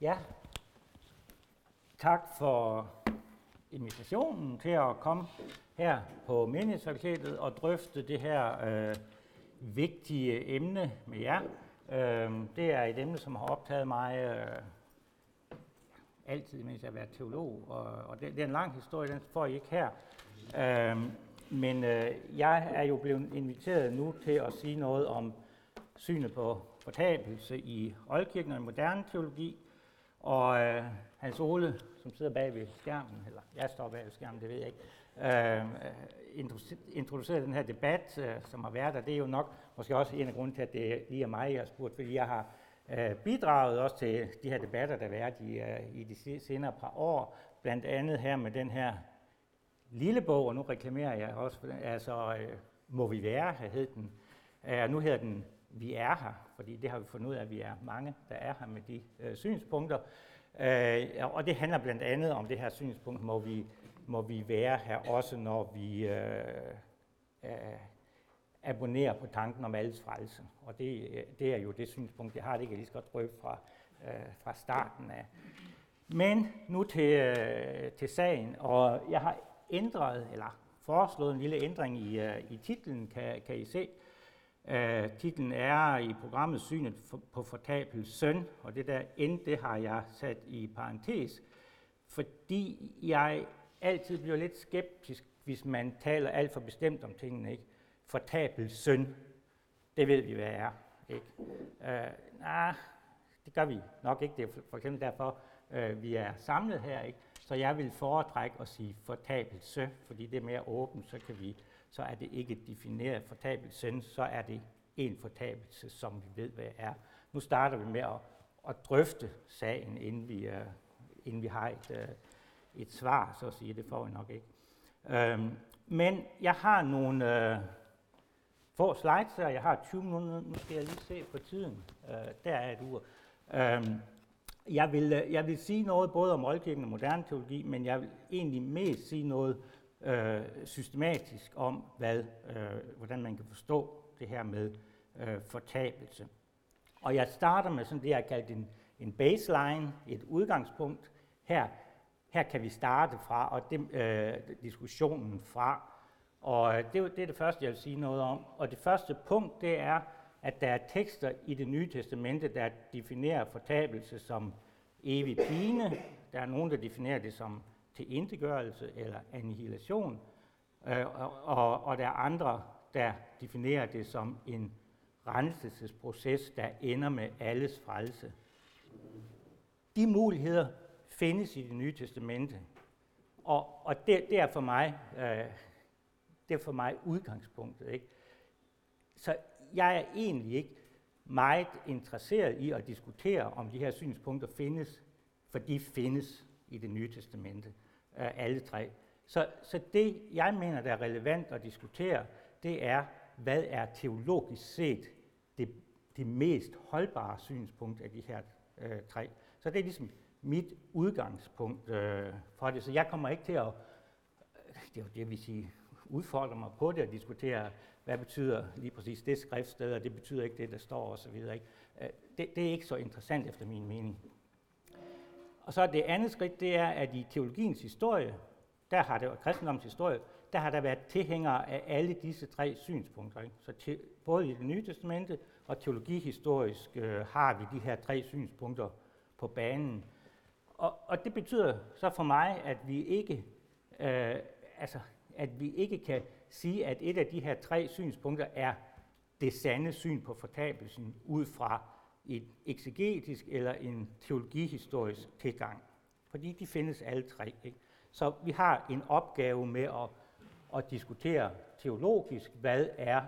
Ja, tak for invitationen til at komme her på Menighedsfakultetet og drøfte det her øh, vigtige emne med jer. Øh, det er et emne, som har optaget mig øh, altid, mens jeg har været teolog, og, og det, det er en lang historie, den får I ikke her. Øh, men øh, jeg er jo blevet inviteret nu til at sige noget om synet på fortabelse i oldkirken og i moderne teologi, og øh, Hans Ole, som sidder bag ved skærmen, eller jeg står bag ved skærmen, det ved jeg ikke, øh, introducerede den her debat, øh, som har været der. Det er jo nok måske også en af grunden til, at det lige er mig, jeg har spurgt, fordi jeg har øh, bidraget også til de her debatter, der har været i, øh, i de senere par år, blandt andet her med den her lille bog, og nu reklamerer jeg også for den, altså øh, Må vi være, hed den. Øh, nu hedder den vi er her, fordi det har vi fundet ud af, at vi er mange, der er her med de øh, synspunkter. Øh, og det handler blandt andet om det her synspunkt, må vi, må vi være her også, når vi øh, øh, abonnerer på tanken om alles frelse. Og det, det er jo det synspunkt, jeg har, det kan jeg lige så godt røbe fra, øh, fra starten af. Men nu til, øh, til sagen, og jeg har ændret, eller foreslået en lille ændring i, øh, i titlen, kan, kan I se. Uh, titlen er i programmet Synet på fortabel søn, og det der end, det har jeg sat i parentes, fordi jeg altid bliver lidt skeptisk, hvis man taler alt for bestemt om tingene. Ikke? Fortabel søn, det ved vi, hvad er. Ikke? Øh, uh, nej, det gør vi nok ikke. Det er for eksempel derfor, uh, vi er samlet her. Ikke? Så jeg vil foretrække at sige fortabel søn, fordi det er mere åbent, så, kan vi, så er det ikke defineret sende, så er det en fortabelse, som vi ved, hvad er. Nu starter vi med at, at drøfte sagen, inden vi, uh, inden vi har et, uh, et svar, så at sige. Det får vi nok ikke. Uh, men jeg har nogle uh, få slides her. Jeg har 20 minutter. Nu skal jeg lige se på tiden. Uh, der er et ur. Uh, jeg vil, jeg vil sige noget både om oldkirken og moderne teologi, men jeg vil egentlig mest sige noget øh, systematisk om, hvad, øh, hvordan man kan forstå det her med øh, fortabelse. Og jeg starter med sådan det, jeg har kaldt en, en baseline, et udgangspunkt. Her, her kan vi starte fra, og det, øh, diskussionen fra. Og øh, det, det er det første, jeg vil sige noget om. Og det første punkt, det er, at der er tekster i det nye testamente, der definerer fortabelse som evig pine. Der er nogen, der definerer det som til indgørelse eller annihilation. Øh, og, og, og der er andre, der definerer det som en renselsesproces, der ender med alles frelse. De muligheder findes i det nye testamente. Og, og det, det, er for mig, øh, det er for mig udgangspunktet. Ikke? Så jeg er egentlig ikke meget interesseret i at diskutere, om de her synspunkter findes, for de findes i det nye testamente, øh, alle tre. Så, så det, jeg mener, der er relevant at diskutere, det er, hvad er teologisk set det, det mest holdbare synspunkt af de her øh, tre. Så det er ligesom mit udgangspunkt øh, for det. Så jeg kommer ikke til at, øh, det er jo det, vi siger, udfordre mig på det og diskutere, hvad betyder lige præcis det skriftsted, og det betyder ikke det, der står osv. Ikke? Øh, det, det er ikke så interessant efter min mening. Og så det andet skridt, det er, at i teologiens historie, der har det, og kristendommens historie, der har der været tilhængere af alle disse tre synspunkter. Ikke? Så te, både i det nye testamente og teologihistorisk øh, har vi de her tre synspunkter på banen. Og, og det betyder så for mig, at vi ikke, øh, altså at vi ikke kan sige, at et af de her tre synspunkter er det sande syn på fortabelsen ud fra en eksegetisk eller en teologihistorisk tilgang. Fordi de findes alle tre. Ikke? Så vi har en opgave med at, at diskutere teologisk, hvad er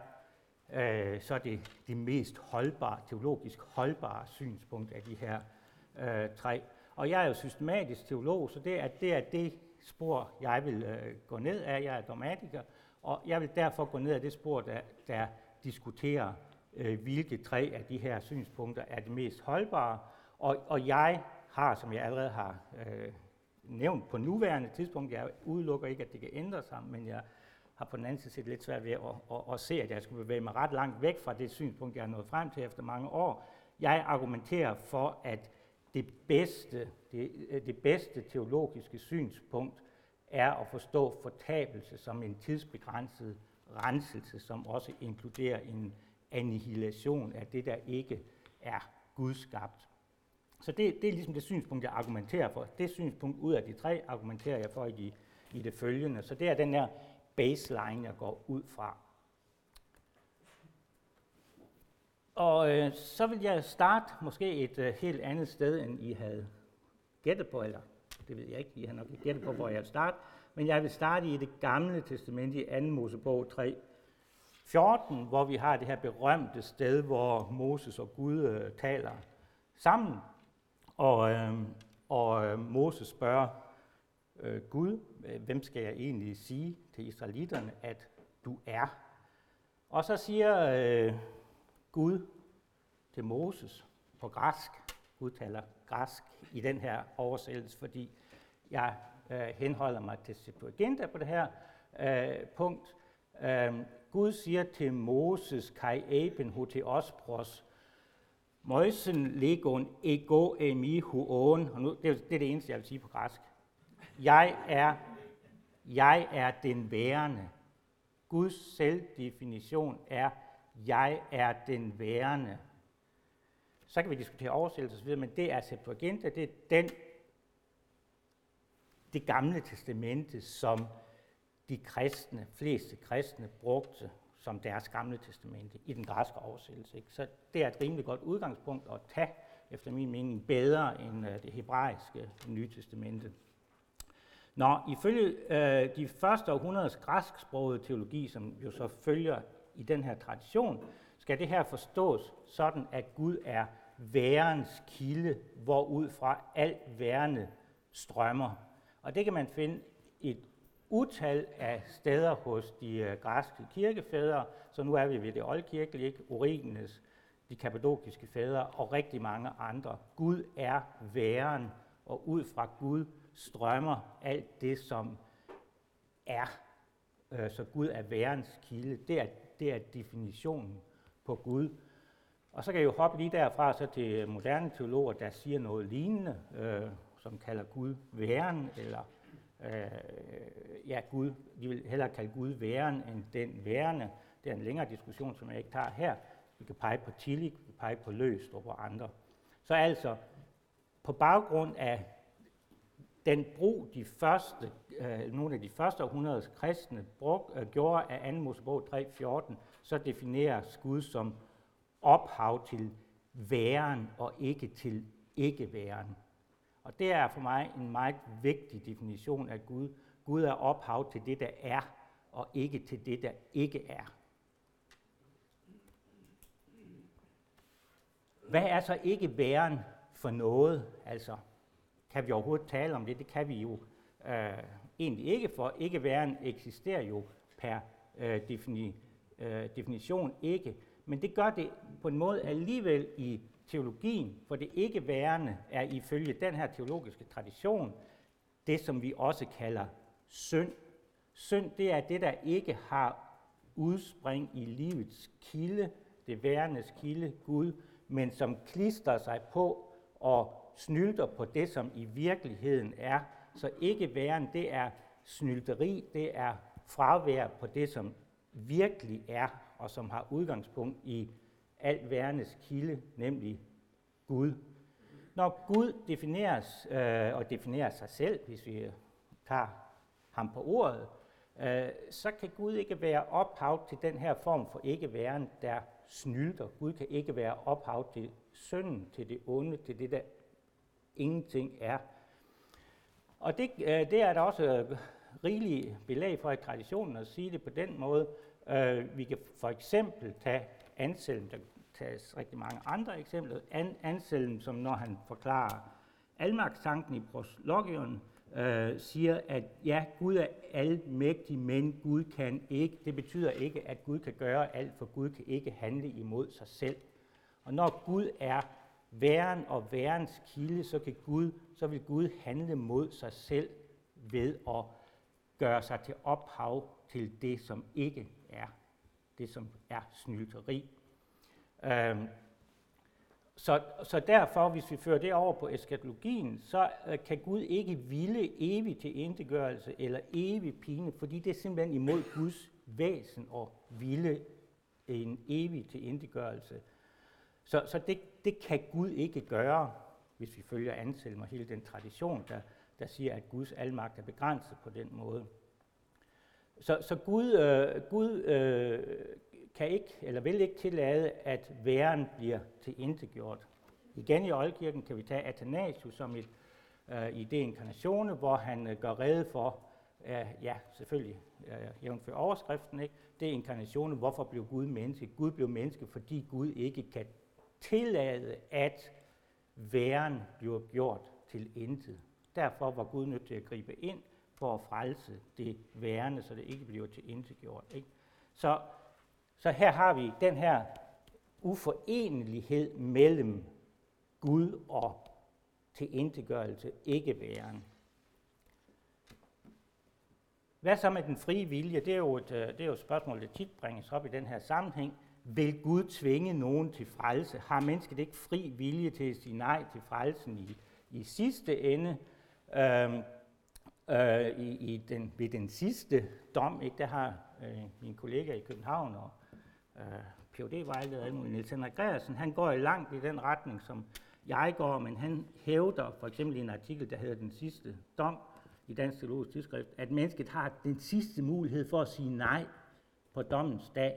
øh, så det, det mest holdbare, teologisk holdbare synspunkt af de her øh, tre. Og jeg er jo systematisk teolog, så det er det, er det spor, jeg vil øh, gå ned af. Jeg er dogmatiker, og jeg vil derfor gå ned af det spor, der, der diskuterer, øh, hvilke tre af de her synspunkter er det mest holdbare. Og, og jeg har, som jeg allerede har øh, nævnt på nuværende tidspunkt, jeg udelukker ikke, at det kan ændre sig, men jeg har på den anden side set lidt svært ved at, at, at, at se, at jeg skulle bevæge mig ret langt væk fra det synspunkt, jeg er nået frem til efter mange år. Jeg argumenterer for, at det bedste, det, øh, det bedste teologiske synspunkt er at forstå fortabelse som en tidsbegrænset renselse, som også inkluderer en annihilation af det, der ikke er gudskabt. Så det, det er ligesom det synspunkt, jeg argumenterer for. Det synspunkt ud af de tre argumenterer jeg for i, de, i det følgende. Så det er den her baseline, jeg går ud fra. Og øh, så vil jeg starte måske et øh, helt andet sted, end I havde gættet på, eller det ved jeg ikke, I har nok ikke gættet på, hvor jeg vil starte, men jeg vil starte i det gamle testament i 2. Mosebog 3, 14, hvor vi har det her berømte sted, hvor Moses og Gud øh, taler sammen. Og, øh, og øh, Moses spørger øh, Gud, øh, hvem skal jeg egentlig sige til israelitterne, at du er? Og så siger øh, Gud til Moses på græsk, Gud taler græsk i den her oversættelse, fordi jeg øh, henholder mig til Septuaginta på det her øh, punkt. Øh, Gud siger til Moses, kai eben hoteospros, Møjsen legon ego emi huon, og nu, det, er, det er det eneste, jeg vil sige på græsk. Jeg er, jeg er den værende. Guds selvdefinition er, jeg er den værende. Så kan vi diskutere oversættelse osv., men det er Septuaginta, det er den, det gamle testamente, som de kristne, fleste kristne, brugte som deres gamle testamente i den græske oversættelse. Ikke? Så det er et rimelig godt udgangspunkt at tage, efter min mening, bedre end uh, det hebraiske nye testamente. Nå, ifølge uh, de første århundredes græsksprogede teologi, som jo så følger i den her tradition, skal det her forstås sådan, at Gud er værens kilde, hvorud fra alt værende strømmer. Og det kan man finde et utal af steder hos de øh, græske kirkefædre, så nu er vi ved det oldkirkelige, Origenes, de kapadokiske fædre og rigtig mange andre. Gud er væren, og ud fra Gud strømmer alt det, som er. Øh, så Gud er værens kilde. Det er, det er definitionen på Gud. Og så kan jeg jo hoppe lige derfra så til moderne teologer, der siger noget lignende, øh, som kalder Gud væren, eller øh, ja, Gud, vi vil hellere kalde Gud væren end den værende. Det er en længere diskussion, som jeg ikke tager her. Vi kan pege på Tillich, vi kan pege på Løstrup og andre. Så altså, på baggrund af den brug, de første, øh, nogle af de første århundredes kristne brug, øh, gjorde af 2. Mosebog 3.14, så defineres Gud som ophav til væren og ikke til ikke-væren. Og det er for mig en meget vigtig definition af Gud. Gud er ophav til det, der er, og ikke til det, der ikke er. Hvad er så ikke væren for noget? Altså, kan vi overhovedet tale om det? Det kan vi jo øh, egentlig ikke, for ikke væren eksisterer jo per øh, defini, øh, definition ikke. Men det gør det på en måde alligevel i teologien, for det ikke værende er ifølge den her teologiske tradition det, som vi også kalder synd. Synd, det er det, der ikke har udspring i livets kilde, det værendes kilde, Gud, men som klister sig på og snylter på det, som i virkeligheden er. Så ikke væren, det er snylteri, det er fravær på det, som virkelig er, og som har udgangspunkt i alt værendes kilde, nemlig Gud. Når Gud defineres øh, og definerer sig selv, hvis vi tager ham på ordet, øh, så kan Gud ikke være ophav til den her form for ikke-væren, der snylder. Gud kan ikke være ophav til synden, til det onde, til det, der ingenting er. Og det, øh, det er der også rigelige belæg for i traditionen at sige det på den måde. Øh, vi kan for eksempel tage Anselm, der tages rigtig mange andre eksempler. An, Anselm, som når han forklarer almagtstanken i proslogion, øh, siger, at ja, Gud er almægtig, men Gud kan ikke. Det betyder ikke, at Gud kan gøre alt, for Gud kan ikke handle imod sig selv. Og når Gud er væren og værens kilde, så, kan Gud, så vil Gud handle mod sig selv ved at gøre sig til ophav til det, som ikke er det, som er snylteri. Øhm, så, så derfor, hvis vi fører det over på eskatologien, så øh, kan Gud ikke ville evig til eller evig pine, fordi det er simpelthen imod Guds væsen at ville en evig til. Så, så det, det kan Gud ikke gøre, hvis vi følger Anselm og hele den tradition, der, der siger, at Guds almagt er begrænset på den måde. Så, så Gud, øh, Gud øh, kan ikke, eller vil ikke tillade, at væren bliver til indegjort. Igen i Oldkirken kan vi tage Athanasius som et øh, i det inkarnation, hvor han øh, gør rede for, øh, ja, selvfølgelig, øh, jævnfør overskriften, ikke? det er inkarnationen, hvorfor blev Gud menneske? Gud blev menneske, fordi Gud ikke kan tillade, at væren bliver gjort til intet. Derfor var Gud nødt til at gribe ind for at frelse det værende, så det ikke bliver til indtilgjort. Ikke? Så så her har vi den her uforenelighed mellem Gud og til ikke væren. Hvad så med den frie vilje? Det er, jo et, øh, det er jo et spørgsmål, der tit bringes op i den her sammenhæng. Vil Gud tvinge nogen til frelse? Har mennesket ikke fri vilje til at sige nej til frelsen i, i sidste ende? Øhm, øh, i, i den, ved den sidste dom, ikke? der har øh, min kollega i København og øh, phd vejleder Niels Henrik Greersen, han går i langt i den retning, som jeg går, men han hævder for eksempel i en artikel, der hedder Den sidste dom i Dansk Teologisk Tidsskrift, at mennesket har den sidste mulighed for at sige nej på dommens dag.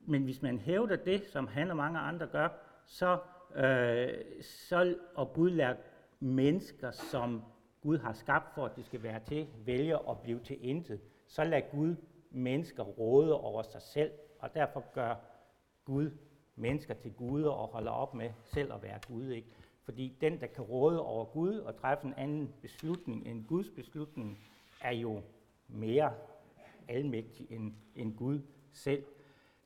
Men hvis man hævder det, som han og mange andre gør, så, øh, så og Gud lærer mennesker, som Gud har skabt for, at det skal være til, vælger at blive til intet, så lad Gud mennesker råde over sig selv, og derfor gør Gud mennesker til guder og holder op med selv at være Gud. Ikke? Fordi den, der kan råde over Gud og træffe en anden beslutning end Guds beslutning, er jo mere almægtig end, end Gud selv.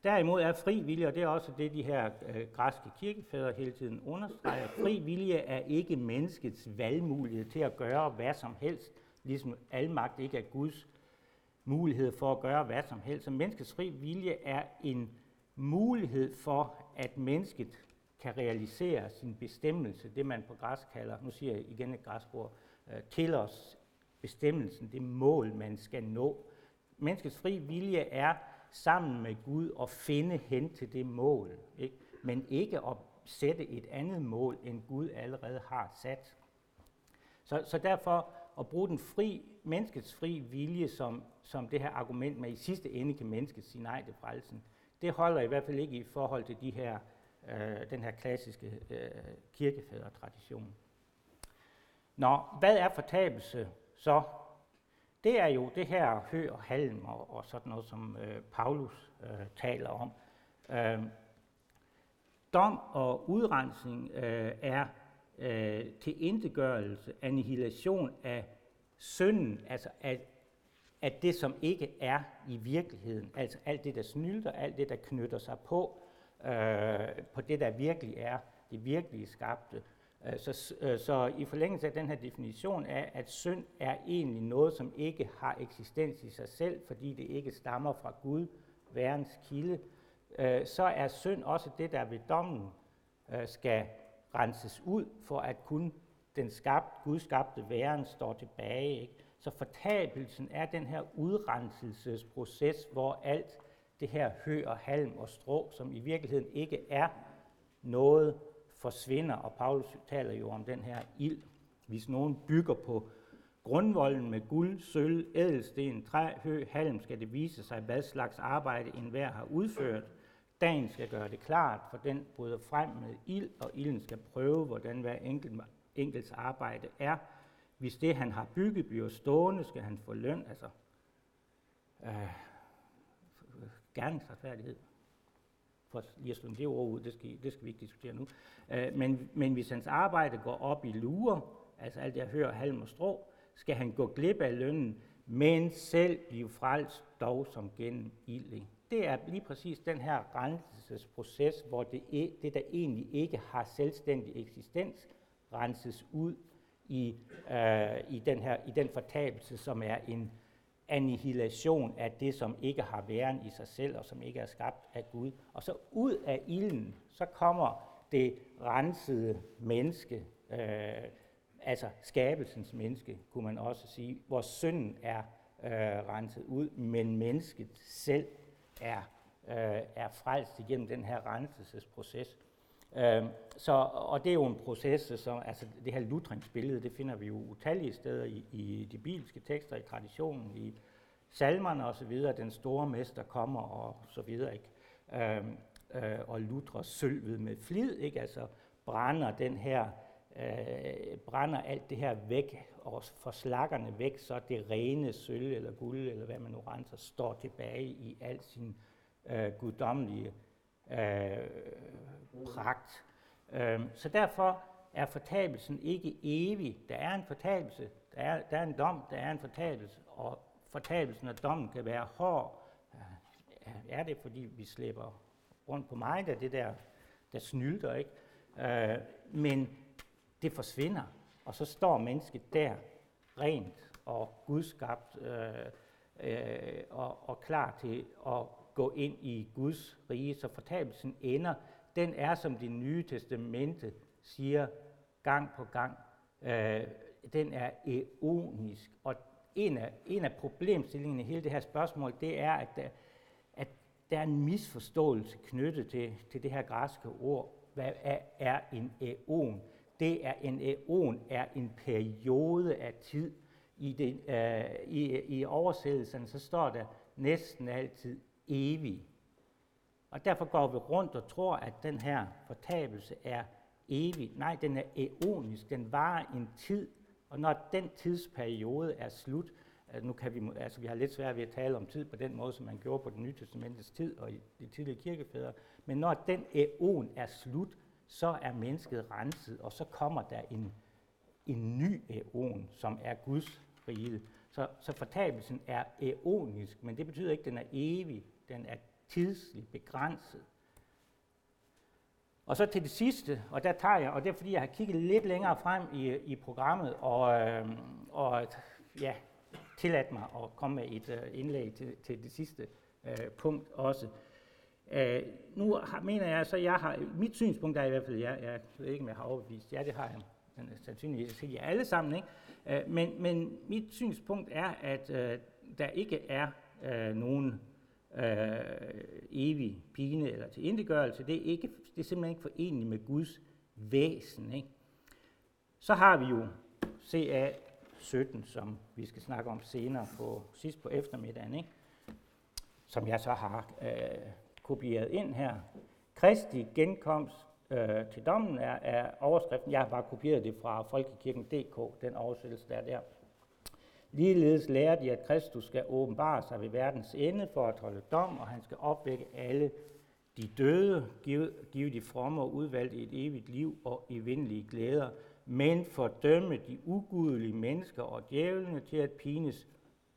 Derimod er fri vilje, og det er også det, de her øh, græske kirkefædre hele tiden understreger, fri vilje er ikke menneskets valgmulighed til at gøre hvad som helst, ligesom almagt ikke er Guds mulighed for at gøre hvad som helst. Så menneskets fri vilje er en mulighed for, at mennesket kan realisere sin bestemmelse, det man på græsk kalder, nu siger jeg igen et græsord, øh, til os bestemmelsen, det mål, man skal nå. Menneskets fri vilje er sammen med Gud og finde hen til det mål, ikke? men ikke at sætte et andet mål, end Gud allerede har sat. Så, så derfor at bruge den fri, menneskets fri vilje som, som det her argument med, at i sidste ende kan mennesket sige nej til frelsen, det holder i hvert fald ikke i forhold til de her, øh, den her klassiske øh, kirkefædre-tradition. Nå, hvad er fortabelse så? Det er jo det her hø og halm og, og sådan noget, som øh, Paulus øh, taler om. Øh, dom og udrensning øh, er øh, til indegørelse, annihilation af synden, altså af, af det, som ikke er i virkeligheden. Altså alt det, der snylder, alt det, der knytter sig på, øh, på det, der virkelig er, det virkelige skabte. Øh, så, øh, så i forlængelse af den her definition af, at synd er egentlig noget, som ikke har eksistens i sig selv, fordi det ikke stammer fra Gud, værens kilde, øh, så er synd også det, der ved dommen skal renses ud, for at kun den skabt, Gud skabte væren står tilbage. Ikke? Så fortabelsen er den her udrenselsesproces, hvor alt det her hø og halm og strå, som i virkeligheden ikke er noget, forsvinder. Og Paulus taler jo om den her ild. Hvis nogen bygger på grundvolden med guld, sølv, ædelsten, træ, hø, halm, skal det vise sig, hvad slags arbejde enhver har udført. Dagen skal gøre det klart, for den bryder frem med ild, og ilden skal prøve, hvordan hver enkelt, enkelts arbejde er. Hvis det, han har bygget, bliver stående, skal han få løn, altså øh, gerningsretfærdighed. For lige at slå det ord ud, det skal, det skal vi ikke diskutere nu. Øh, men, men hvis hans arbejde går op i lurer, altså alt det, jeg hører, halm og strå, skal han gå glip af lønnen, men selv blive frelst dog som gennem ilden. det er lige præcis den her renselsesproces, hvor det, e- det, der egentlig ikke har selvstændig eksistens, renses ud i, øh, i, den her, i den fortabelse, som er en annihilation af det, som ikke har væren i sig selv, og som ikke er skabt af Gud. Og så ud af ilden, så kommer det rensede menneske, øh, altså skabelsens menneske, kunne man også sige, hvor synden er øh, renset ud, men mennesket selv er, øh, er frelst igennem den her renselsesproces. Øh, så, og det er jo en proces, som, altså det her lutringsbillede, det finder vi jo utallige steder i, i de bibelske tekster, i traditionen, i salmerne osv., den store mester kommer og så videre, ikke? Øh, øh, og lutrer sølvet med flid, ikke? altså brænder den her, øh, brænder alt det her væk, og får slakkerne væk, så det rene sølv eller guld, eller hvad man nu renser, står tilbage i al sin øh, guddommelige øh, pragt. Øh, så derfor er fortabelsen ikke evig. Der er en fortabelse, der er, der er en dom, der er en fortabelse, og fortabelsen af dommen kan være hård. Er det, fordi vi slipper rundt på mig, der det der, der snylder, ikke? Øh, men det forsvinder, og så står mennesket der, rent og gudskabt, øh, øh, og, og klar til at gå ind i Guds rige, så fortabelsen ender. Den er, som det nye testamente siger gang på gang, øh, den er eonisk. Og en af, en af problemstillingerne i hele det her spørgsmål, det er, at der, at der er en misforståelse knyttet til, til det her græske ord. Hvad er, er en eon? Det er en eon er en periode af tid. I, det, øh, i, I oversættelserne så står der næsten altid evig. Og derfor går vi rundt og tror, at den her fortabelse er evig. Nej, den er eonisk. Den varer en tid, og når den tidsperiode er slut, øh, nu kan vi, altså vi har lidt svært ved at tale om tid på den måde, som man gjorde på den nye testamentets tid og i de tidlige kirkefædre, men når den æon er slut, så er mennesket renset, og så kommer der en, en ny æon, som er Guds rige. Så, så fortabelsen er æonisk, men det betyder ikke, at den er evig. Den er tidslig begrænset. Og så til det sidste, og der tager jeg, og det er fordi, jeg har kigget lidt længere frem i, i programmet, og, øh, og ja, tilladt mig at komme med et øh, indlæg til, til det sidste øh, punkt også. Øh, nu har, mener jeg så, jeg har, mit synspunkt er i hvert fald, jeg, jeg ved ikke, om jeg har overbevist ja, det har jeg, men øh, sandsynligvis ikke alle sammen, ikke? Øh, men, men mit synspunkt er, at øh, der ikke er øh, nogen øh, evig pine eller til indegørelse. Det er, ikke, det er simpelthen ikke forenligt med Guds væsen. Ikke? Så har vi jo CA 17, som vi skal snakke om senere på sidst på eftermiddagen, ikke? som jeg så har øh, kopieret ind her. Kristi genkomst øh, til dommen er, er overskriften. Jeg har bare kopieret det fra Folkekirken.dk, den oversættelse, der er der. Ligeledes lærer de, at Kristus skal åbenbare sig ved verdens ende for at holde dom, og han skal opvække alle de døde, give, give de fromme og udvalgte et evigt liv og evindelige glæder, men fordømme de ugudelige mennesker og djævlene til at pines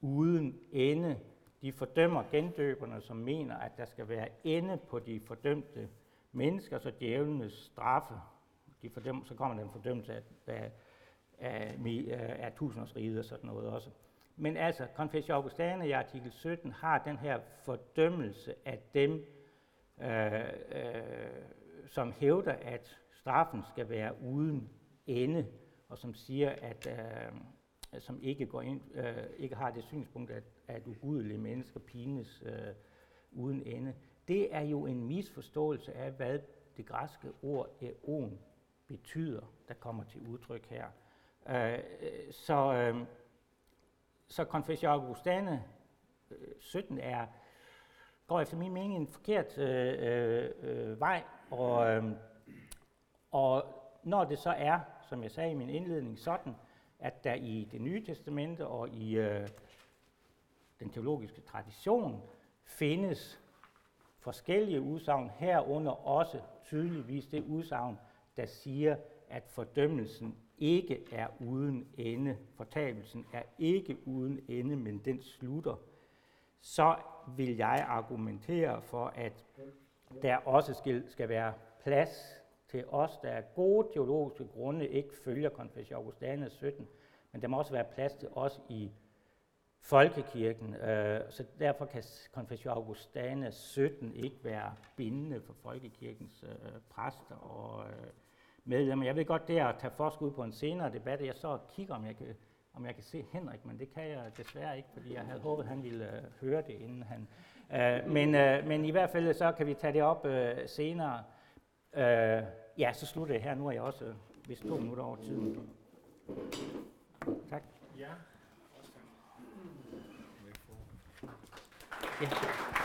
uden ende. De fordømmer gendøberne, som mener, at der skal være ende på de fordømte mennesker, så djævlenes straffe, de fordømmer, så kommer den fordømmelse at af, af, øh, af tusindårsriget og sådan noget også. Men altså, Confessio Augustana i artikel 17 har den her fordømmelse af dem, øh, øh, som hævder, at straffen skal være uden ende, og som siger, at øh, som ikke går ind, øh, ikke har det synspunkt, at, at ugudelige mennesker pines øh, uden ende. Det er jo en misforståelse af, hvad det græske ord eon betyder, der kommer til udtryk her. Øh, så, øhm, øh, så Confessio Augustane øh, 17 er, går efter min mening en forkert øh, øh, øh vej, og, øh, og når det så er, som jeg sagde i min indledning, sådan, at der i det nye testamente og i øh, den teologiske tradition findes forskellige udsagn, herunder også tydeligvis det udsagn, der siger, at fordømmelsen ikke er uden ende, fortabelsen er ikke uden ende, men den slutter, så vil jeg argumentere for, at der også skal, skal være plads til os, der er gode teologiske grunde ikke følger Confessio Augustanus 17, men der må også være plads til os i folkekirken, øh, så derfor kan Confessio Augustana 17 ikke være bindende for folkekirkens øh, præster og øh, medlemmer. Jeg ved godt, det er at tage forskud på en senere debat, jeg så kigger, om jeg kan om jeg kan se Henrik, men det kan jeg desværre ikke, fordi jeg havde håbet, han ville øh, høre det, inden han... Øh, men, øh, men i hvert fald så kan vi tage det op øh, senere. Øh, ja, så slutter jeg her. Nu er jeg også øh, vist to minutter over tiden. Tak. Ja. Ja.